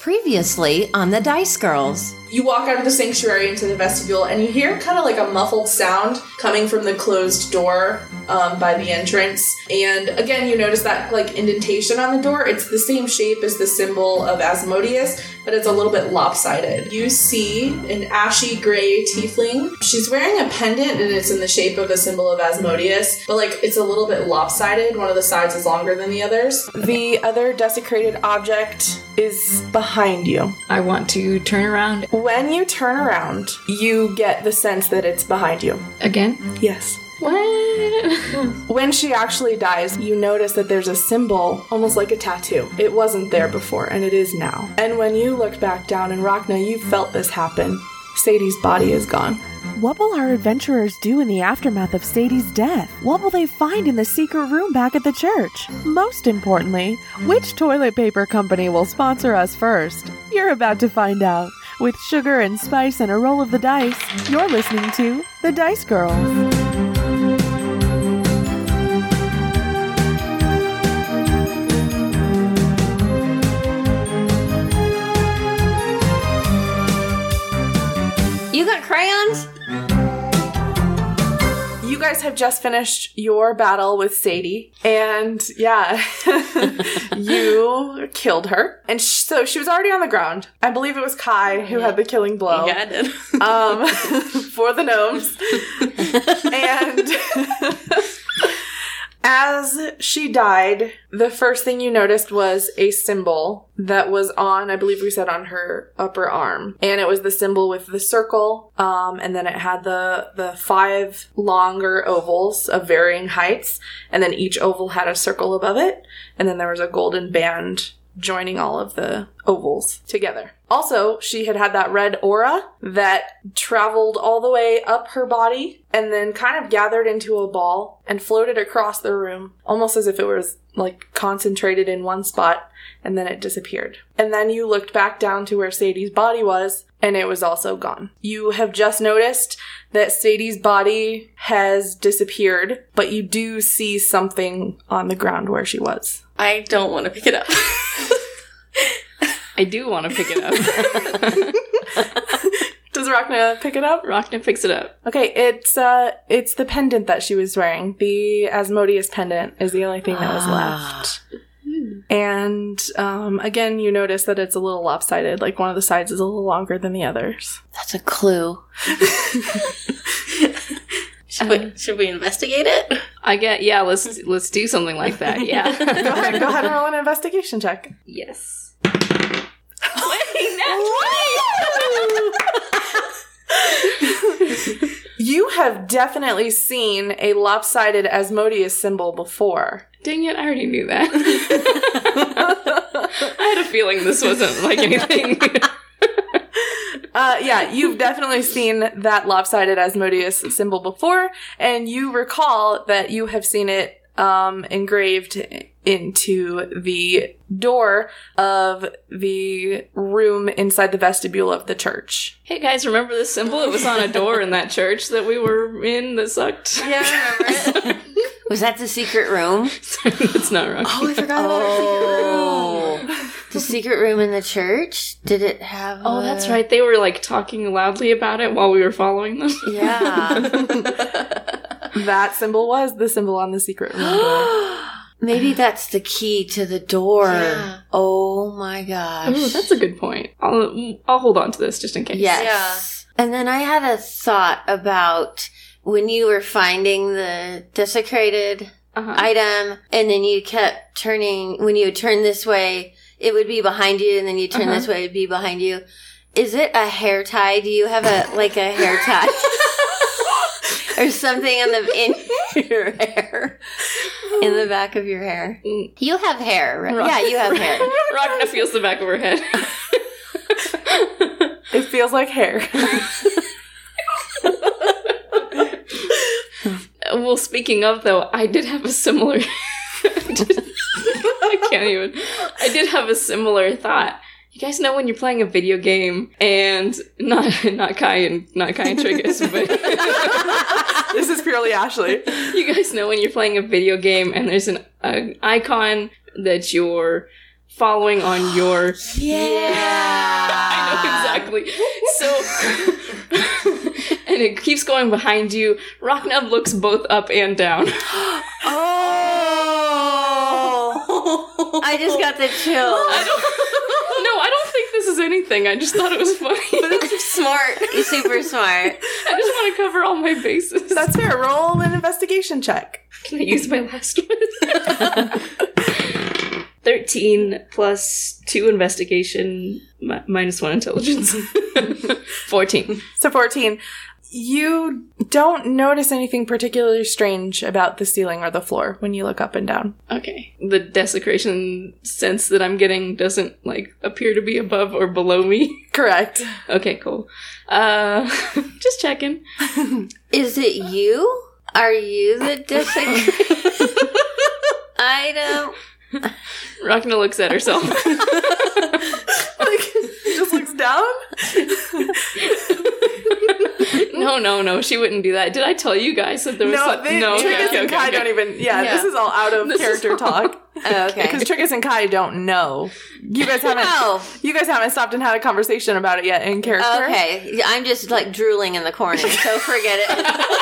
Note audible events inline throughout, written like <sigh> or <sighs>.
Previously on the Dice Girls. You walk out of the sanctuary into the vestibule, and you hear kind of like a muffled sound coming from the closed door um, by the entrance. And again, you notice that like indentation on the door. It's the same shape as the symbol of Asmodeus, but it's a little bit lopsided. You see an ashy gray tiefling. She's wearing a pendant, and it's in the shape of a symbol of Asmodeus, but like it's a little bit lopsided. One of the sides is longer than the others. The other desecrated object is behind you. I want to turn around When you turn around, you get the sense that it's behind you. again. Yes. What? <laughs> When she actually dies, you notice that there's a symbol, almost like a tattoo. It wasn't there before, and it is now. And when you look back down in Rhakna, you felt this happen. Sadie's body is gone. What will our adventurers do in the aftermath of Sadie's death? What will they find in the secret room back at the church? Most importantly, which toilet paper company will sponsor us first? You're about to find out. With sugar and spice and a roll of the dice, you're listening to The Dice Girls. Guys have just finished your battle with Sadie, and yeah, <laughs> you killed her. And sh- so she was already on the ground. I believe it was Kai who had the killing blow. Yeah, I did. um, <laughs> for the gnomes. <laughs> and as she died, the first thing you noticed was a symbol that was on, I believe we said on her upper arm. And it was the symbol with the circle, um, and then it had the, the five longer ovals of varying heights, and then each oval had a circle above it, and then there was a golden band joining all of the ovals together. Also, she had had that red aura that traveled all the way up her body and then kind of gathered into a ball and floated across the room, almost as if it was like concentrated in one spot, and then it disappeared. And then you looked back down to where Sadie's body was, and it was also gone. You have just noticed that Sadie's body has disappeared, but you do see something on the ground where she was. I don't want to pick it up. <laughs> I do want to pick it up. <laughs> <laughs> Does Rhakna pick it up? Rhakna picks it up. Okay, it's uh it's the pendant that she was wearing. The Asmodeus pendant is the only thing that was left. And um again you notice that it's a little lopsided, like one of the sides is a little longer than the others. That's a clue. <laughs> Should, we, should we investigate it? I get yeah. Let's let's do something like that. Yeah. go ahead, go ahead and roll an investigation check. yes. You have definitely seen a lopsided Asmodeus symbol before. Dang it! I already knew that. <laughs> I had a feeling this wasn't like anything. Uh, yeah, you've definitely seen that lopsided Asmodeus symbol before, and you recall that you have seen it um, engraved into the door of the room inside the vestibule of the church. hey guys, remember this symbol? It was on a door in that church that we were in that sucked. Yeah, I remember it. <laughs> Was that the secret room? it's not wrong. Oh, I forgot about Oh. the secret room in the church? Did it have. Oh, that's right. They were like talking loudly about it while we were following them. Yeah. <laughs> That symbol was the symbol on the secret room door. <gasps> <gasps> <gasps> Maybe <sighs> that's the key to the door. Yeah. Oh my gosh. Oh, that's a good point. I'll I'll hold on to this just in case. Yes. And then I had a thought about when you were finding the desecrated Uh-huh. item and then you kept turning, when you would turn this way, it would be behind you and then you turn Uh-huh. this way, it'd be behind you. Is it a hair tie? Do you have a, like a hair tie? <laughs> or something in the, in <laughs> your hair? In the back of your hair? Mm. You have hair, right? Yeah, you have hair. <laughs> Rhakna feels the back of her head. <laughs> It feels like hair. well, speaking of though, I did have a similar. I can't even. I did have a similar thought. You guys know when you're playing a video game and not <laughs> not Kai and not Kai and Triggus, <laughs> but <laughs> this is purely Ashley. you guys know when you're playing a video game and there's an, an icon that you're following on <gasps> your Yeah. I know exactly. So, and it keeps going behind you. Rhakna looks both up and down. <gasps> Oh. I just got the chill. I don't, no, I don't think this is anything. I just thought it was funny. <laughs> Smart. You're super smart. I just want to cover all my bases. That's fair. Roll an investigation check. Can I use my last one? <laughs> 13 plus 2 investigation mi- minus 1 intelligence. <laughs> 14. So 14. You don't notice anything particularly strange about the ceiling or the floor when you look up and down. Okay. The desecration sense that I'm getting doesn't, like, appear to be above or below me. <laughs> Correct. Okay, cool. Uh, <laughs> just checking. <laughs> Is it you? Are you the desecration item? Rhakna looks at herself. Like, just looks down. <laughs> no, no, no. She wouldn't do that. Did I tell you guys that there was No, some- they, no, Triggus okay, and Kai okay. don't even. Yeah, Yeah. this is all out of This character talk Oh, <laughs> okay. because Triggus and Kai don't know. You guys haven't. Oh, You guys haven't stopped and had a conversation about it yet in character. okay. I'm just like drooling in the corner, so forget it. <laughs>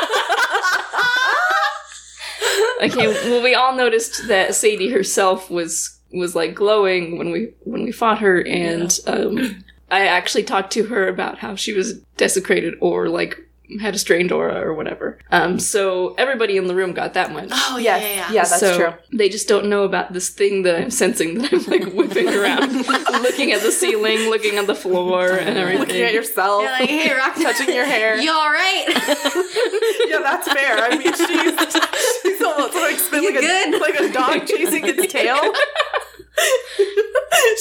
Okay, well, we all noticed that Sadie herself was was like glowing when we when we fought her, and um, I actually talked to her about how she was desecrated or like had a strained aura or whatever. Um, so everybody in the room got that much. Oh, yeah, yeah, yeah. Yeah, that's so true. They just don't know about this thing that I'm sensing that I'm like whipping around, <laughs> looking at the ceiling, looking at the floor, and everything. Looking at yourself, You're like, hey, Rock, <laughs> touching your hair. You all right? <laughs> yeah, that's fair. I mean, she's she's almost like spin You like a like a dog chasing its tail.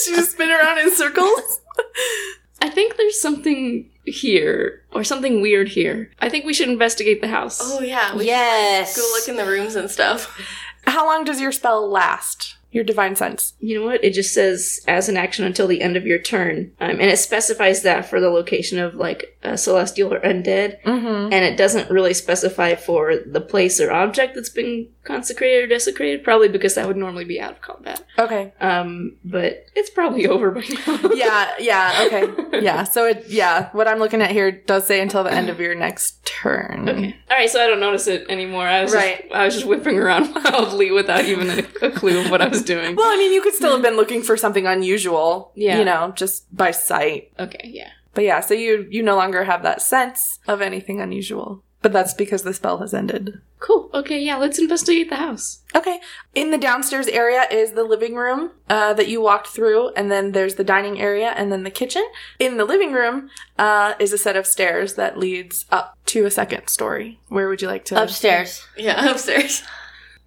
she just spin around in circles. <laughs> I think there's something here or something weird here. I think we should investigate the house. oh, yeah. We yes. go look in the rooms and stuff. How long does your spell last? Your divine sense. You know what? It just says as an action until the end of your turn, um, and it specifies that for the location of like a celestial or undead, Mm-hmm. and it doesn't really specify for the place or object that's been consecrated or desecrated. Probably because that would normally be out of combat. Okay. Um, but it's probably <laughs> over by now. Yeah. Yeah. Okay. <laughs> Yeah. So it. Yeah. What I'm looking at here does say until the end of your next turn. Okay. All right. So I don't notice it anymore. I was Right. Just, I was just whipping around <laughs> wildly without even a, a clue of what I was doing. Well, I mean, you could still have been looking for something unusual. Yeah. You know, just by sight. Okay. Yeah. But yeah, so you you no longer have that sense of anything unusual. But that's because the spell has ended. Cool. Okay. Yeah. Let's investigate the house. Okay. In the downstairs area is the living room uh, that you walked through, and then there's the dining area, and then the kitchen. In the living room uh, is a set of stairs that leads up to a second story. Where would you like to Upstairs. Yeah, <laughs> upstairs.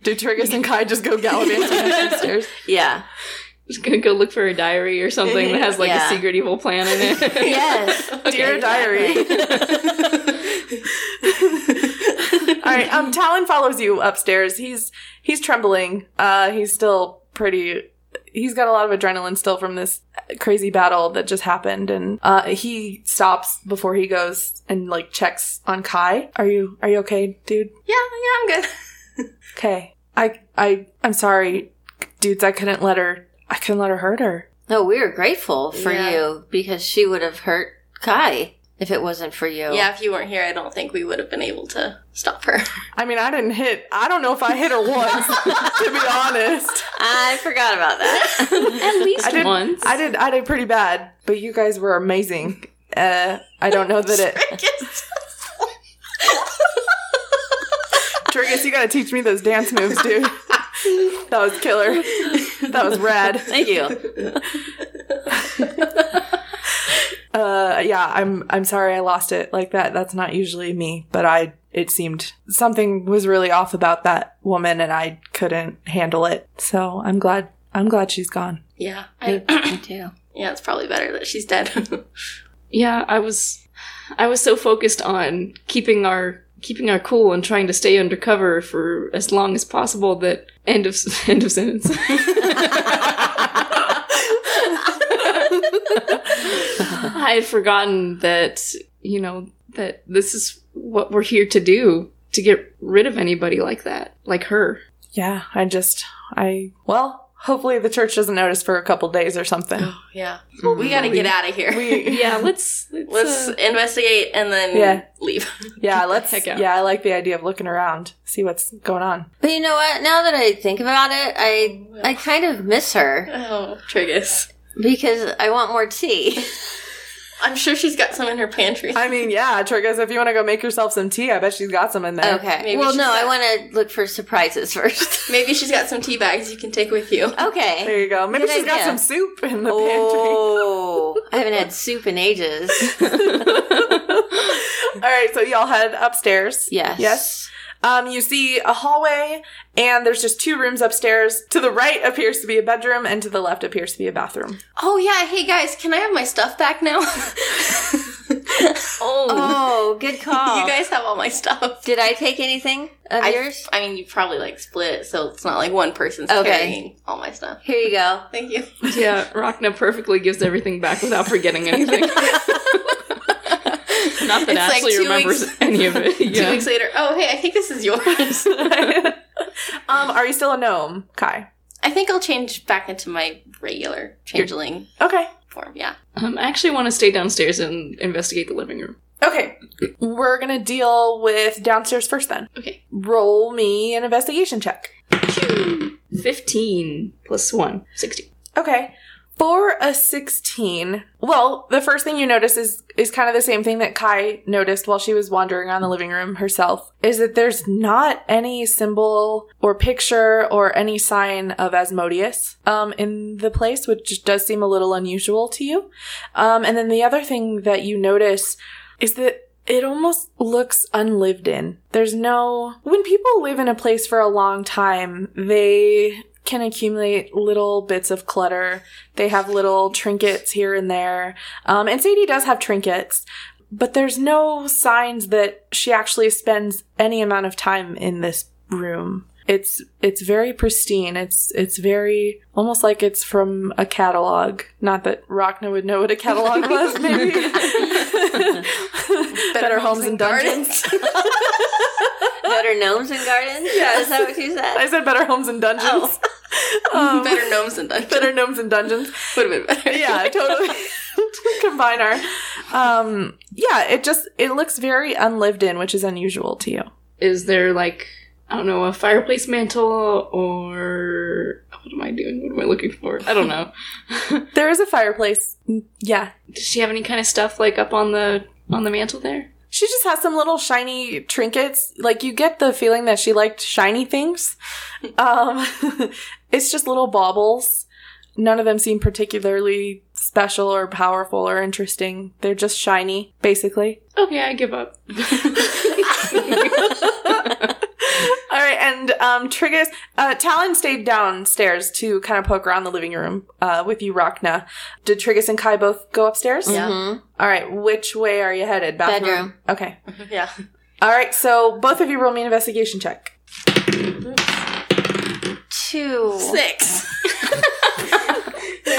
Do Triggus and Kai just go gallivanting upstairs? <laughs> Yeah. Just gonna go look for a diary or something that has like <laughs> Yeah. a secret evil plan in it. <laughs> Yes. <laughs> Dear diary. All right. Um, Talon follows you upstairs. He's he's trembling. Uh, he's still pretty. He's got a lot of adrenaline still from this crazy battle that just happened, and uh, he stops before he goes and like checks on Kai. Are you are you okay, dude? Yeah, yeah, I'm good. Okay. I I I'm sorry, dudes. I couldn't let her. I couldn't let her hurt her. No, we were grateful for Yeah. you because she would have hurt Kai if it wasn't for you. Yeah, if you weren't here, I don't think we would have been able to stop her. <laughs> I mean, I didn't hit. I don't know if I hit her once, to be honest. I forgot about that. <laughs> At least I did. once. I did. I did pretty bad, but you guys were amazing. Uh, I don't know that it. <laughs> Triggus, you gotta teach me those dance moves, dude. That was killer. That was rad. <laughs> Thank you. <laughs> Uh, yeah, I'm. I'm sorry I lost it like that. That's not usually me, but I. It seemed something was really off about that woman, and I couldn't handle it. So I'm glad. I'm glad she's gone. yeah, I, <clears throat> Me too. yeah, it's probably better that she's dead. <laughs> yeah, I was I was so focused on keeping our keeping our cool and trying to stay undercover for as long as possible that end of <laughs> end of sentence. <laughs> I had forgotten that, you know, that this is what we're here to do to get rid of anybody like that, like her. Yeah, I just. I. Well, hopefully the church doesn't notice for a couple days or something. Yeah. We gotta get out of here. We, <laughs> Yeah, let's let's, Let's uh, investigate and then Yeah. leave. <laughs> yeah, let's. heck out. Yeah, I like the idea of looking around, see what's going on. But you know what? Now that I think about it, I I kind of miss her Oh, Triggus. because I want more tea. <laughs> I'm sure she's got some in her pantry. I mean, yeah, Triggus, if you want to go make yourself some tea, I bet she's got some in there. Okay. Maybe well, she's no, I want to look for surprises first. <laughs> <laughs> Maybe she's got some tea bags you can take with you. okay. There you go. Maybe Good she's got some soup in the pantry. Oh, <laughs> I haven't had soup in ages. All right, so y'all head upstairs. Yes. Yes. Um, you see a hallway, and there's just two rooms upstairs. To the right appears to be a bedroom, and to the left appears to be a bathroom. Oh yeah, hey guys, can I have my stuff back now? <laughs> oh, Oh, good <laughs> call. you guys have all my stuff. Did I take anything of I, yours? I mean, you probably like split, so it's not like one person's Okay. carrying all my stuff. Here you go. Thank you. yeah, Rhakna perfectly gives everything back without forgetting anything. <laughs> Not that It's Ashley two remembers weeks- any of it. <laughs> Two weeks later, oh hey, I think this is yours. <laughs> <laughs> um, are you still a gnome, Kai? I think I'll change back into my regular changeling Okay. form. Yeah. Um, I actually want to stay downstairs and investigate the living room. Okay. We're gonna deal with downstairs first then. Okay. Roll me an investigation check. 15 plus 1, 16. Okay. For a 16, well, the first thing you notice is is kind of the same thing that Kai noticed while she was wandering around the living room herself, is that there's not any symbol or picture or any sign of Asmodeus um, in the place, which does seem a little unusual to you. Um, and then the other thing that you notice is that it almost looks unlived in. There's no. When people live in a place for a long time, they can accumulate little bits of clutter. They have little trinkets here and there. Um, and Sadie does have trinkets, but there's no signs that she actually spends any amount of time in this room. It's it's very pristine. It's it's very almost like it's from a catalog. Not that Rhakna would know what a catalog was, <laughs> maybe. <laughs> <laughs> Better, Homes and Dungeons. Better gnomes and gardens? Yes. Is that what you said? I said? said Better Homes and Dungeons. <laughs> Um, <laughs> Better gnomes and dungeons. better Gnomes and Dungeons. Would have been better. yeah, totally. <laughs> Combine our. Um, yeah, it just it looks very unlived in, which is unusual to you. Is there, like, I don't know, a fireplace mantle or. What am I doing? What am I looking for? I don't know. There is a fireplace. Mm, Yeah, Does she have any kind of stuff, like, up on the on the mantle there? She just has some little shiny trinkets. Like you get the feeling that she liked shiny things. <laughs> Um, <laughs> it's just little baubles. None of them seem particularly special or powerful or interesting. They're just shiny, basically. Okay, I give up. <laughs> <laughs> All right, and um, Triggus, uh, Talon stayed downstairs to kind of poke around the living room uh, with you, Rhakna. Did Triggus and Kai both go upstairs? Yeah. Mhm. All right, which way are you headed? Bedroom. Okay. Yeah. All right, so both of you roll me an investigation check. Two. Six. <laughs>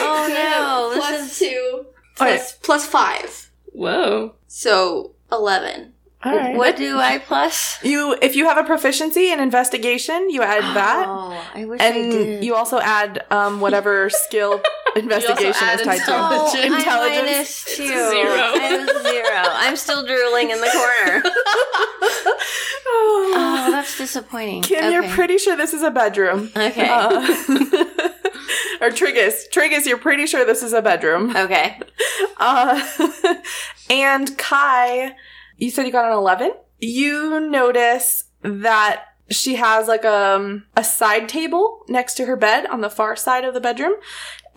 Oh no. This Plus is two. Plus, plus five. Whoa. So eleven. All right. what do I plus? You, if you have a proficiency in investigation, you add that, Oh, I wish I and did. you also add um, whatever <laughs> skill investigation add is tied to. Oh, intelligence. I'm Intelligence. minus two. Zero. I'm zero. I'm still drooling in the corner. <laughs> Oh, <sighs> that's disappointing. Kim, you're pretty sure this is a bedroom. Okay. Uh, <laughs> or Triggus. Triggus, you're pretty sure this is a bedroom. okay. Uh, and Kai, you said you got an 11? You notice that she has like a, a side table next to her bed on the far side of the bedroom.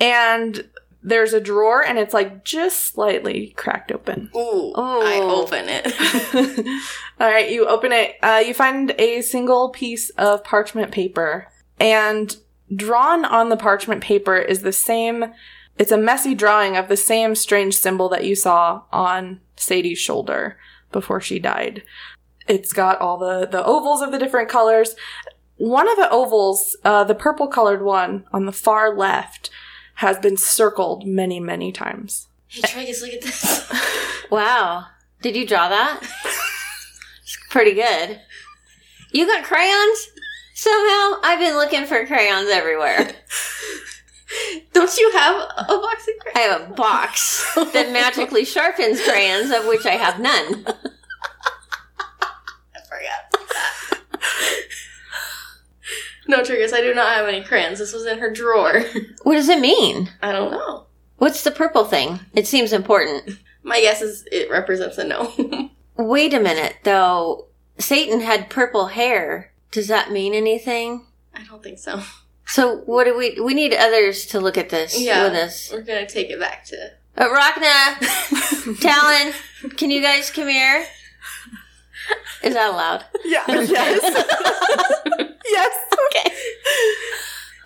And there's a drawer and it's like just slightly cracked open. Ooh. Oh. I open it. <laughs> All right, you open it. Uh, you find a single piece of parchment paper, and drawn on the parchment paper is the same. It's a messy drawing of the same strange symbol that you saw on Sadie's shoulder before she died. It's got all the the ovals of the different colors. One of the ovals, uh, the purple colored one on the far left, has been circled many, many times. hey, Triggus, look at this. <laughs> Wow. Did you draw that? it's pretty good. You got crayons? Somehow? I've been looking for crayons everywhere. <laughs> Don't you have a box of crayons? I have a box that magically sharpens crayons, of which I have none. I forgot. no, Triggus, I do not have any crayons. This was in her drawer. What does it mean? I don't know. What's the purple thing? It seems important. My guess is it represents a no. <laughs> Wait a minute, though. Satan had purple hair. Does that mean anything? I don't think so. So what do we? We need others to look at this Yeah. with us. We're gonna take it back to. Uh, Rhakna, <laughs> Talon, can you guys come here? Is that allowed? Yeah. Yes. <laughs> yes. Okay.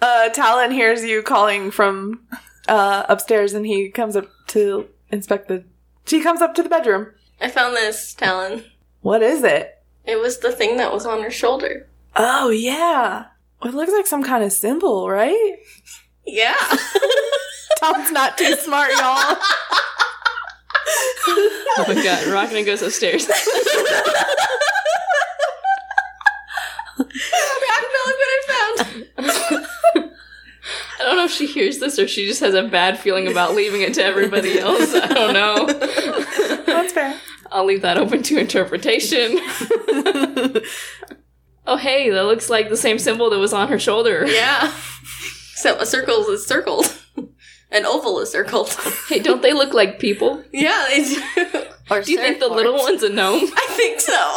Uh, Talon hears you calling from uh, upstairs, and he comes up to inspect the. She comes up to the bedroom. I found this, Talon. What is it? It was the thing that was on her shoulder. Oh yeah. It looks like some kind of symbol, right? Yeah. <laughs> Tom's not too smart, y'all. Oh my god, Rhakna goes upstairs. <laughs> look what I found. I don't know if she hears this or she just has a bad feeling about leaving it to everybody else. I don't know. That's fair. I'll leave that open to interpretation. <laughs> oh, hey, that looks like the same symbol that was on her shoulder. Yeah. <laughs> So a circle is circled. <laughs> An oval is circled. Hey, don't they look like people? yeah, they do. Or Do you think the little one's a gnome? I think so.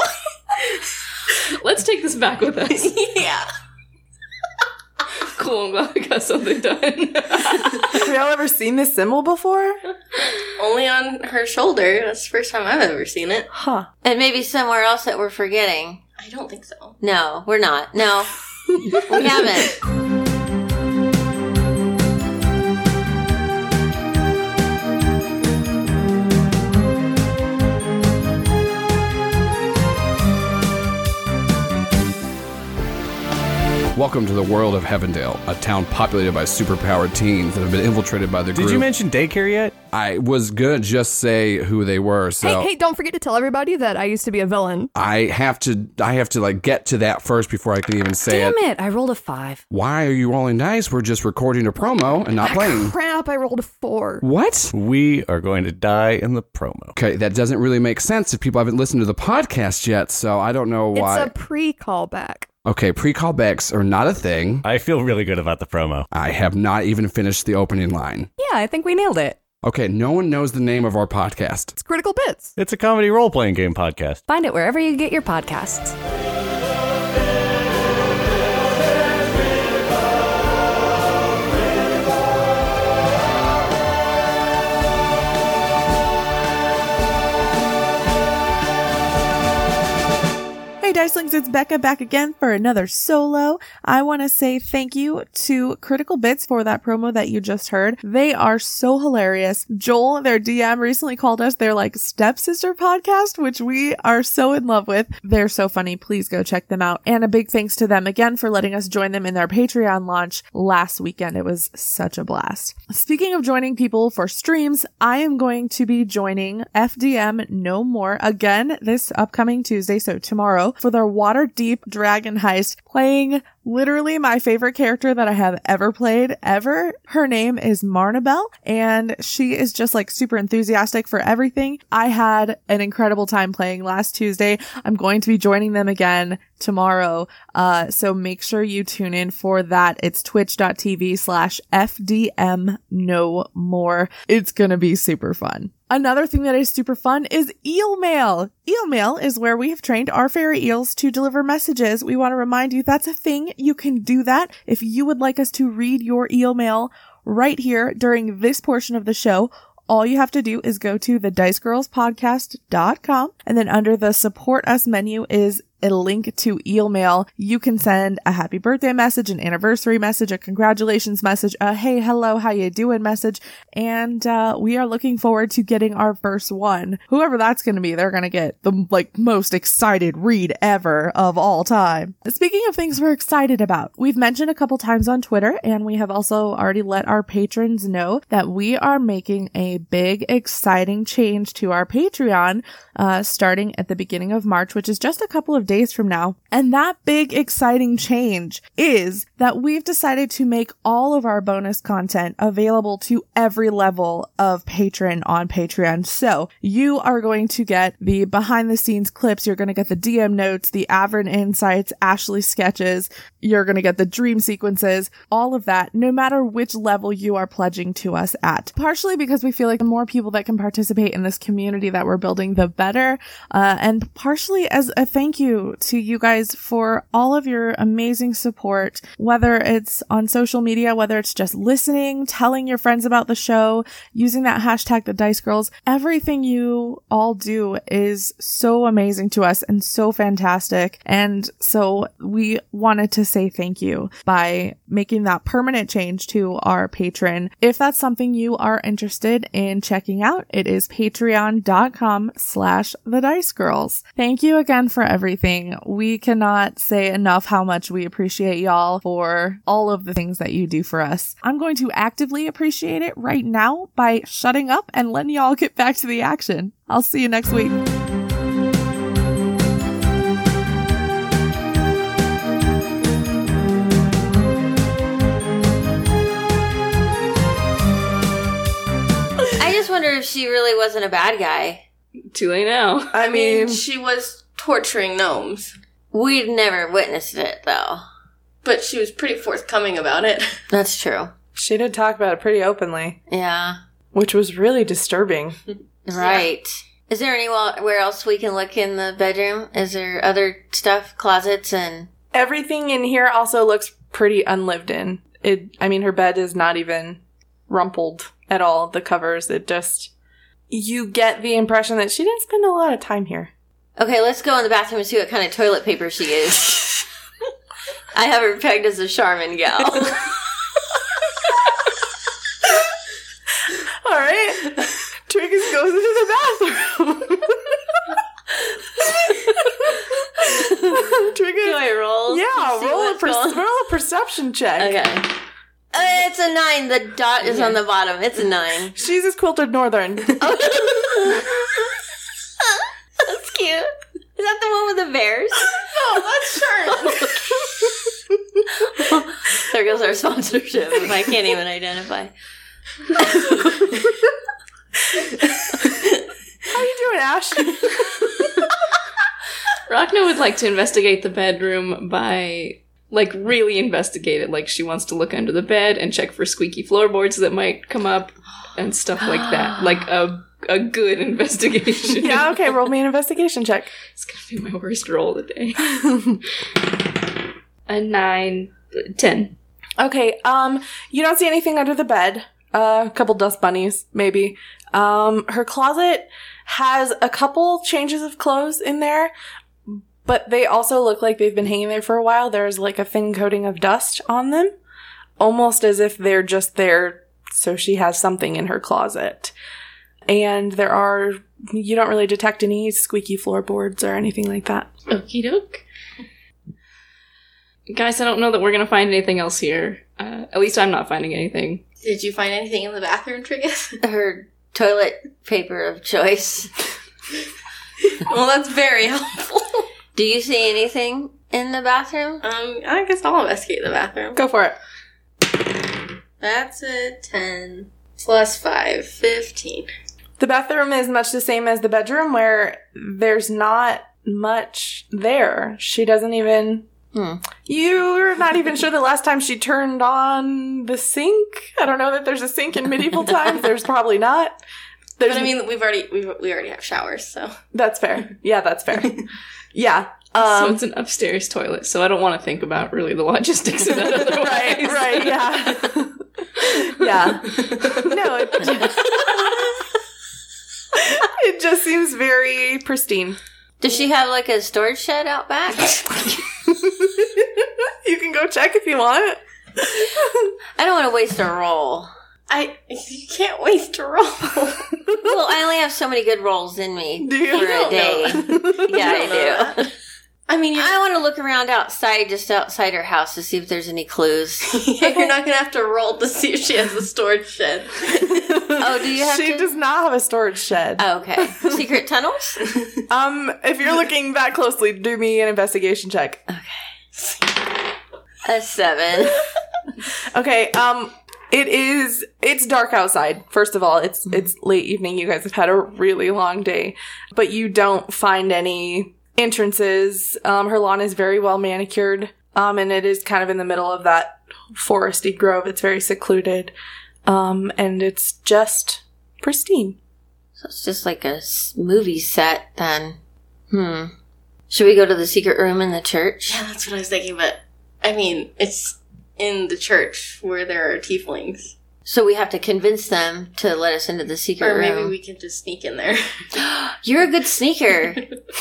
Let's take this back with us. <laughs> yeah. Cool, I'm glad we got something done. Have y'all ever seen this symbol before? Only on her shoulder. That's the first time I've ever seen it. Huh. And maybe somewhere else that we're forgetting. I don't think so. No, we're not. No, <laughs> we haven't. Welcome to the world of Heavendale, a town populated by superpowered teens that have been infiltrated by the group. Did you mention daycare yet? I was gonna just say who they were, so Hey, hey, don't forget to tell everybody that I used to be a villain. I have to. I have to like get to that first before I can even say Damn it. it, I rolled a five. Why are you rolling dice? We're just recording a promo and not ah, playing. Crap, I rolled a four. What? We are going to die in the promo. Okay, that doesn't really make sense if people haven't listened to the podcast yet, so I don't know why. It's a pre callback. Okay, pre callbacks are not a thing. I feel really good about the promo. I have not even finished the opening line. Yeah, I think we nailed it. Okay, no one knows the name of our podcast. It's Critical Bits. It's a comedy role playing game podcast. Find it wherever you get your podcasts. Dicelings, it's Becca back again for another solo. I want to say thank you to Critical Bits for that promo that you just heard. They are so hilarious. Joel, their DM, recently called us their like stepsister podcast, which we are so in love with. They're so funny. Please go check them out. And a big thanks to them again for letting us join them in their Patreon launch last weekend. It was such a blast. Speaking of joining people for streams, I am going to be joining FDM No More again this upcoming Tuesday, so tomorrow, for their Waterdeep Dragon Heist, playing literally my favorite character that I have ever played ever. Her name is Marnabelle, and she is just like super enthusiastic for everything. I had an incredible time playing last Tuesday. I'm going to be joining them again tomorrow. Uh, so make sure you tune in for that. It's twitch.tv slash FDM no more. It's going to be super fun. Another thing that is super fun is eel mail. Eel mail is where we have trained our fairy eels to deliver messages. We want to remind you that's a thing. You can do that. If you would like us to read your eel mail right here during this portion of the show, all you have to do is go to the dicegirlspodcast.com and then under the support us menu is a link to eel mail. You can send a happy birthday message, an anniversary message, a congratulations message, a hey, hello, how you doing message. And, uh, we are looking forward to getting our first one. Whoever that's going to be, they're going to get the like most excited read ever of all time. Speaking of things we're excited about, we've mentioned a couple times on Twitter and we have also already let our patrons know that we are making a big, exciting change to our Patreon, uh, starting at the beginning of March, which is just a couple of days from now. And that big exciting change is that we've decided to make all of our bonus content available to every level of patron on Patreon. So you are going to get the behind the scenes clips. You're going to get the DM notes, the Avern insights, Ashley sketches. You're going to get the dream sequences, all of that, no matter which level you are pledging to us at. Partially because we feel like the more people that can participate in this community that we're building, the better. Uh, and partially as a thank you to you guys for all of your amazing support, whether it's on social media, whether it's just listening, telling your friends about the show, using that hashtag the Dice Girls. Everything you all do is so amazing to us and so fantastic. And so we wanted to say thank you by making that permanent change to our patron. If that's something you are interested in checking out, it is patreon.com slash the dice girls. Thank you again for everything. We cannot say enough how much we appreciate y'all for all of the things that you do for us. I'm going to actively appreciate it right now by shutting up and letting y'all get back to the action. I'll see you next week. Wonder if she really wasn't a bad guy. Too late now. I mean, she was torturing gnomes, We'd never witnessed it, though. but she was pretty forthcoming about it. <laughs> That's true. she did talk about it pretty openly, Yeah. which was really disturbing. <laughs> Right. Is there anywhere else we can look in the bedroom? Is there other stuff, closets, and Everything in here also looks pretty unlived in. It, I mean, her bed is not even rumpled at all. The covers, it just, you get the impression that she didn't spend a lot of time here. Okay, let's go in the bathroom and see what kind of toilet paper she is. I have her pegged as a Charmin gal. <laughs> All right. Triggus goes into the bathroom. <laughs> Triggus, Do I roll? yeah, roll a, per- roll a perception check. Okay. Uh, it's a nine. The dot is on the bottom. It's a nine. <laughs> She's as quilted northern. <laughs> <laughs> That's cute. Is that the one with the bears? Oh, that's Charmin. There goes our sponsorship. If I can't even identify. How are you doing, Ash? Rhakna would like to investigate the bedroom by like really investigate it. Like she wants to look under the bed and check for squeaky floorboards that might come up and stuff like that. <gasps> Like a a good investigation. yeah, okay, roll me an <laughs> investigation check. It's gonna be my worst roll of the day. <laughs> a nine, ten. Okay, um, you don't see anything under the bed. Uh, a couple dust bunnies, maybe. Um, her closet has a couple changes of clothes in there, but they also look like they've been hanging there for a while. There's like a thin coating of dust on them, almost as if they're just there so she has something in her closet. And there are, you don't really detect any squeaky floorboards or anything like that. Okie doke. Guys, I don't know that we're gonna find anything else here. Uh, at least I'm not finding anything. Did you find anything in the bathroom, Triggus? <laughs> Her toilet paper of choice. <laughs> well, that's very helpful. Do you see anything in the bathroom? Um, I guess I'll investigate the bathroom. Go for it. That's a 10 plus 5, 15. The bathroom is much the same as the bedroom, where there's not much there. She doesn't even. Hmm. You're not even sure the last time she turned on the sink. I don't know that there's a sink in medieval times. There's probably not. There's, But I mean, we've already we've, we already have showers, so that's fair. Yeah, that's fair. <laughs> yeah. so Um, it's an upstairs toilet, so I don't want to think about really the logistics of that <laughs> otherwise. right, right, yeah. <laughs> yeah. No, it, <laughs> it just seems very pristine. Does she have like a storage shed out back? you can go check if you want. I don't want to waste a roll. I you can't waste a roll. Well, I only have so many good rolls in me Do you? for a day. <laughs> yeah, I do. <laughs> I mean, I want to look around outside, just outside her house, to see if there's any clues. <laughs> you're not gonna have to roll to see if she has a storage shed. Oh, do you have she to? does not have a storage shed. Oh, okay. Secret tunnels? Um, if you're looking that closely, do me an investigation check. Okay, a seven. Okay, um it is it's dark outside. First of all, it's it's late evening. You guys have had a really long day, but you don't find any entrances. Um her lawn is very well manicured. Um and it is kind of in the middle of that foresty grove. It's very secluded. Um and it's just pristine. So it's just like a movie set then. Hmm. Should we go to the secret room in the church? Yeah, that's what I was thinking, but I mean, it's in the church where there are tieflings. So we have to convince them to let us into the secret room. Or maybe room. we can just sneak in there. <gasps> You're a good sneaker,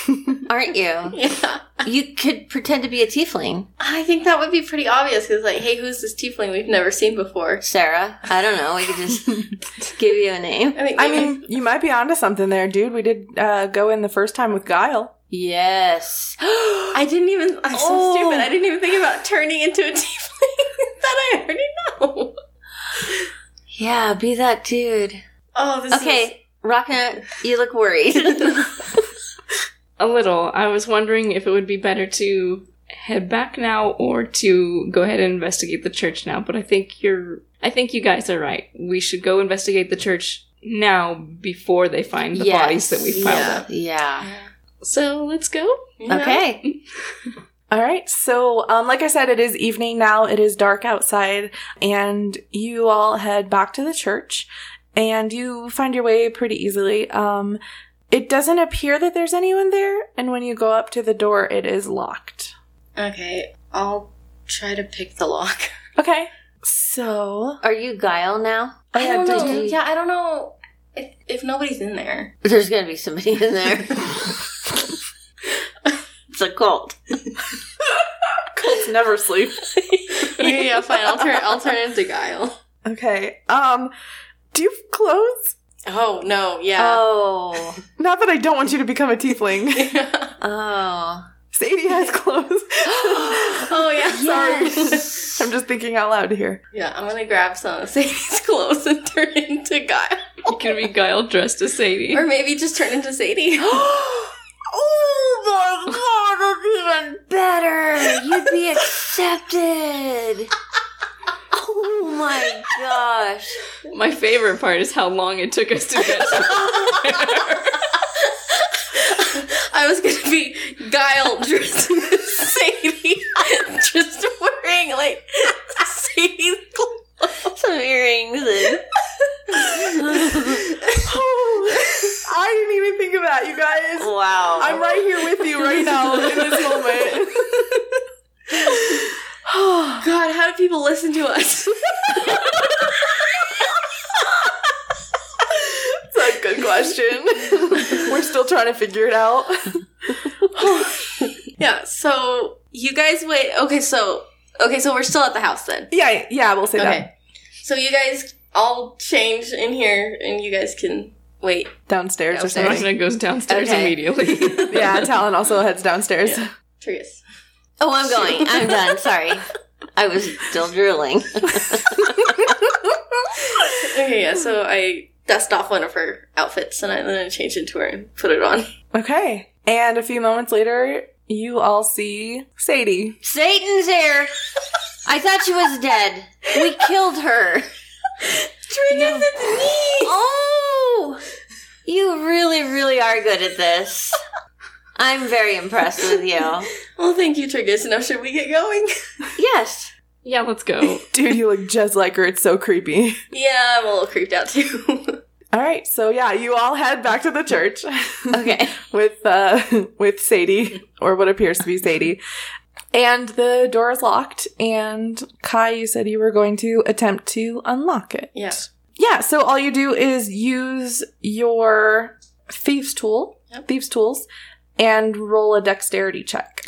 <laughs> aren't you? yeah. You could pretend to be a tiefling. I think that would be pretty obvious because, like, hey, who's this tiefling we've never seen before? Sarah. I don't know. We could just <laughs> give you a name. I mean, I maybe- mean, you might be onto something there, dude. We did uh go in the first time with Guile. Yes. <gasps> I didn't even. I'm so Oh. stupid. I didn't even think about turning into a tiefling <laughs> that I already know. yeah, be that dude. Oh, this is. Okay, Rhakna, you look worried. <laughs> A little. I was wondering if it would be better to head back now or to go ahead and investigate the church now, but I think you're I think you guys are right. We should go investigate the church now before they find the Yes. bodies that we piled Yeah. up. yeah. So let's go. Yeah. Okay. <laughs> All right. So, um, like I said, it is evening now. It is dark outside, and you all head back to the church, and you find your way pretty easily. Um, it doesn't appear that there's anyone there, and when you go up to the door, it is locked. Okay, I'll try to pick the lock. <laughs> Okay. So, Are you Guile now? I yeah, don't know. you- Yeah, I don't know if, if nobody's in there. There's gonna be somebody in there. <laughs> it's a cult. cults never sleep. <laughs> yeah, yeah, fine. I'll turn. I'll turn into Guile. Okay. Um, do you have clothes? Oh no! Yeah. Oh. Not that I don't want you to become a tiefling. <laughs> Oh. Sadie has clothes. <gasps> oh yeah. <laughs> Sorry. Yes. I'm just thinking out loud here. Yeah, I'm gonna grab some of Sadie's clothes and turn into Guile, You can be Guile dressed as Sadie. or maybe just turn into Sadie. <gasps> <gasps> oh my god, that's even better. You'd be accepted. Oh my gosh. My favorite part is how long it took us to get to I was gonna be Guile dressed as Sadie, just wearing like Sadie's clothes. Some earrings and oh, <laughs> I didn't even think of that, you guys. wow. I'm right here with you right now in this moment. God, how do people listen to us? <laughs> That's a good question. We're still trying to figure it out. <laughs> yeah. So you guys wait. Okay. So okay. So we're still at the house then. Yeah, yeah, we'll say Okay. So you guys all change in here, and you guys can wait. that. Downstairs or Downstairs. something. Rhakna goes downstairs Okay. immediately. <laughs> Yeah, Talon also heads downstairs. Triggus. Oh, I'm going. I'm done. Sorry. I was still drooling. <laughs> Okay. Yeah. So I dust off one of her outfits, and I then I change into her and put it on. Okay. And a few moments later, you all see Sadie. Satan's here. I thought she was dead. We killed her. Triggus, it's me. Oh! You really, really are good at this. I'm very impressed with you. Well, thank you, Triggus. Now should we get going? Yes. yeah, let's go. <laughs> Dude, you look just like her. It's so creepy. yeah, I'm a little creeped out too. <laughs> All right, so yeah, you all head back to the church. Okay. <laughs> with uh with Sadie or what appears to be Sadie. And the door is locked and Kai you said you were going to attempt to unlock it. yeah. Yeah, so all you do is use your thieves tool, Yep. thieves tools and roll a dexterity check.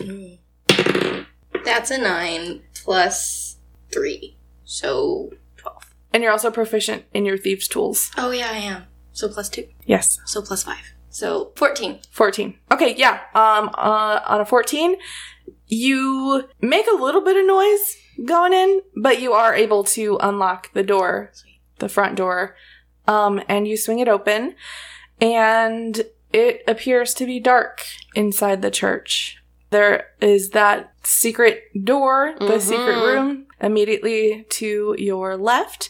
That's a nine plus three, so twelve. And you're also proficient in your thieves tools. oh yeah, I am. So plus two, Yes. so plus five. So 14. 14. Okay, yeah. Um uh, on a 14, you make a little bit of noise going in, but you are able to unlock the door, the front door. Um and you swing it open and it appears to be dark inside the church. There is that secret door, the secret room immediately to your left.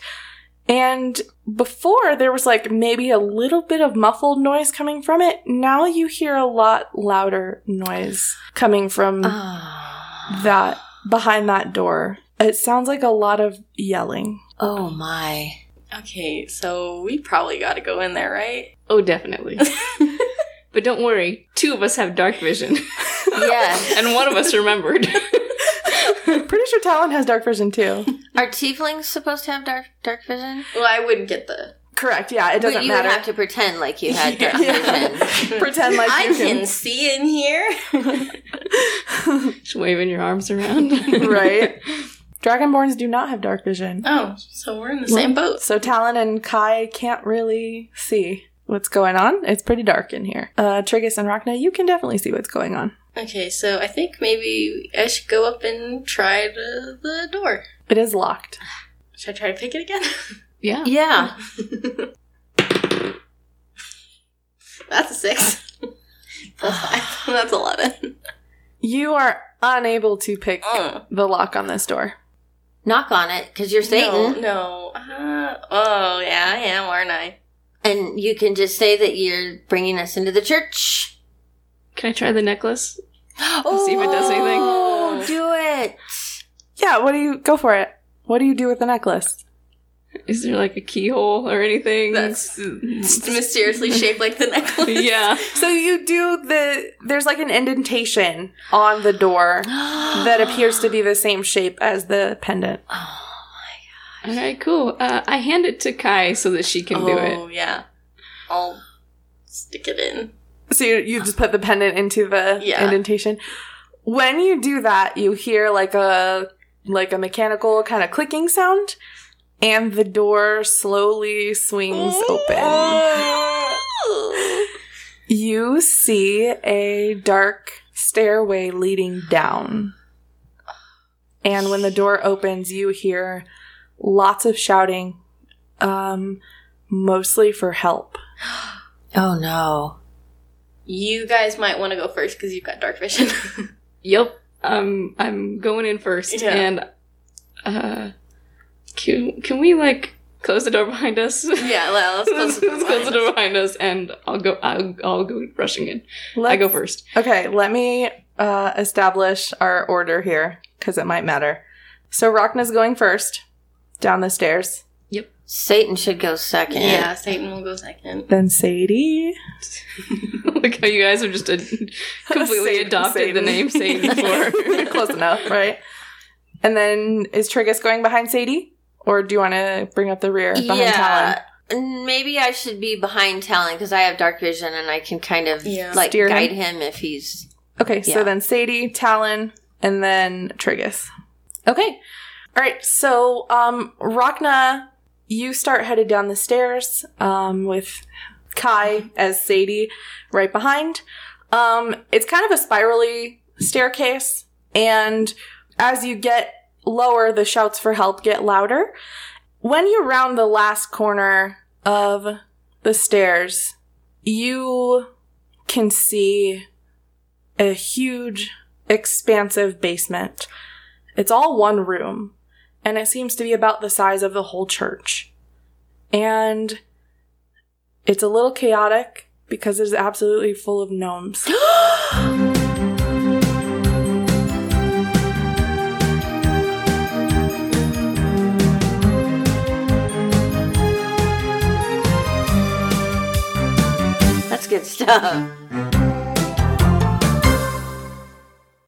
And before there was like maybe a little bit of muffled noise coming from it. Now you hear a lot louder noise coming from Ah. that behind that door. It sounds like a lot of yelling. Oh my. Okay, so we probably got to go in there, right? Oh, definitely. <laughs> but don't worry, two of us have dark vision, <laughs> Yeah. and one of us remembered. <laughs> Pretty sure Talon has dark vision too. Are tieflings supposed to have dark dark vision? Well, I wouldn't get the. Correct. Yeah, it doesn't but you matter. would have to pretend like you had <laughs> dark Yeah. vision. <laughs> Pretend like I you can see in here. Just waving your arms around. right. Dragonborns do not have dark vision. Oh, so we're in the same boat. So Talon and Kai can't really see what's going on. It's pretty dark in here. Uh, Triggus and Rhakna, you can definitely see what's going on. Okay, so I think maybe I should go up and try the, the door. It is locked. Should I try to pick it again? <laughs> yeah. Yeah. <laughs> That's a six. <laughs> Plus five. <sighs> That's eleven. You are unable to pick Uh. the lock on this door. Knock on it because you're Satan. No, no. Uh, oh, yeah, I am, aren't I? And you can just say that you're bringing us into the church. Can I try the necklace? <gasps> Oh, See if it does anything. do it. Yeah, what do you go for it? What do you do with the necklace? Is there like a keyhole or anything? That's mysteriously <laughs> shaped like the necklace. yeah. So you do the there's like an indentation on the door that <gasps> appears to be the same shape as the pendant. Oh my gosh. All right, cool. Uh, I hand it to Kai so that she can do it. Oh, it. yeah. I'll stick it in. So you, you just put the pendant into the Yeah. indentation. When you do that, you hear like a like a mechanical kind of clicking sound, and the door slowly swings open. You see a dark stairway leading down. And when the door opens, you hear lots of shouting, um, mostly for help. <gasps> Oh no. You guys might want to go first because you've got dark vision. <laughs> Yep. Um, I'm going in first, Yeah. and uh, can can we like close the door behind us? yeah, well, let's <laughs> close the door let's close the behind door behind us, and I'll go. I'll, I'll go rushing in. I Let's- go first. Okay, let me uh, establish our order here because it might matter. So Rhakna's going first down the stairs. Satan should go second. Yeah, Satan will go second. Then Sadie. <laughs> like how you guys have just ad- <laughs> completely Satan- adopted the Satan. name Satan <laughs> for. Close enough, right? And then is Triggus going behind Sadie? Or do you want to bring up the rear behind yeah. Talon? Maybe I should be behind Talon because I have dark vision and I can kind of Yeah. like Steer him? guide him. if he's. Okay, so then Sadie, Talon, and then Triggus. Okay. All right, so um Rhakna, you start headed down the stairs um with Kai as Sadie right behind. Um it's kind of a spirally staircase and as you get lower the shouts for help get louder. When you round the last corner of the stairs, you can see a huge, expansive basement. It's all one room, and it seems to be about the size of the whole church. And it's a little chaotic because it's absolutely full of gnomes. <gasps> That's good stuff.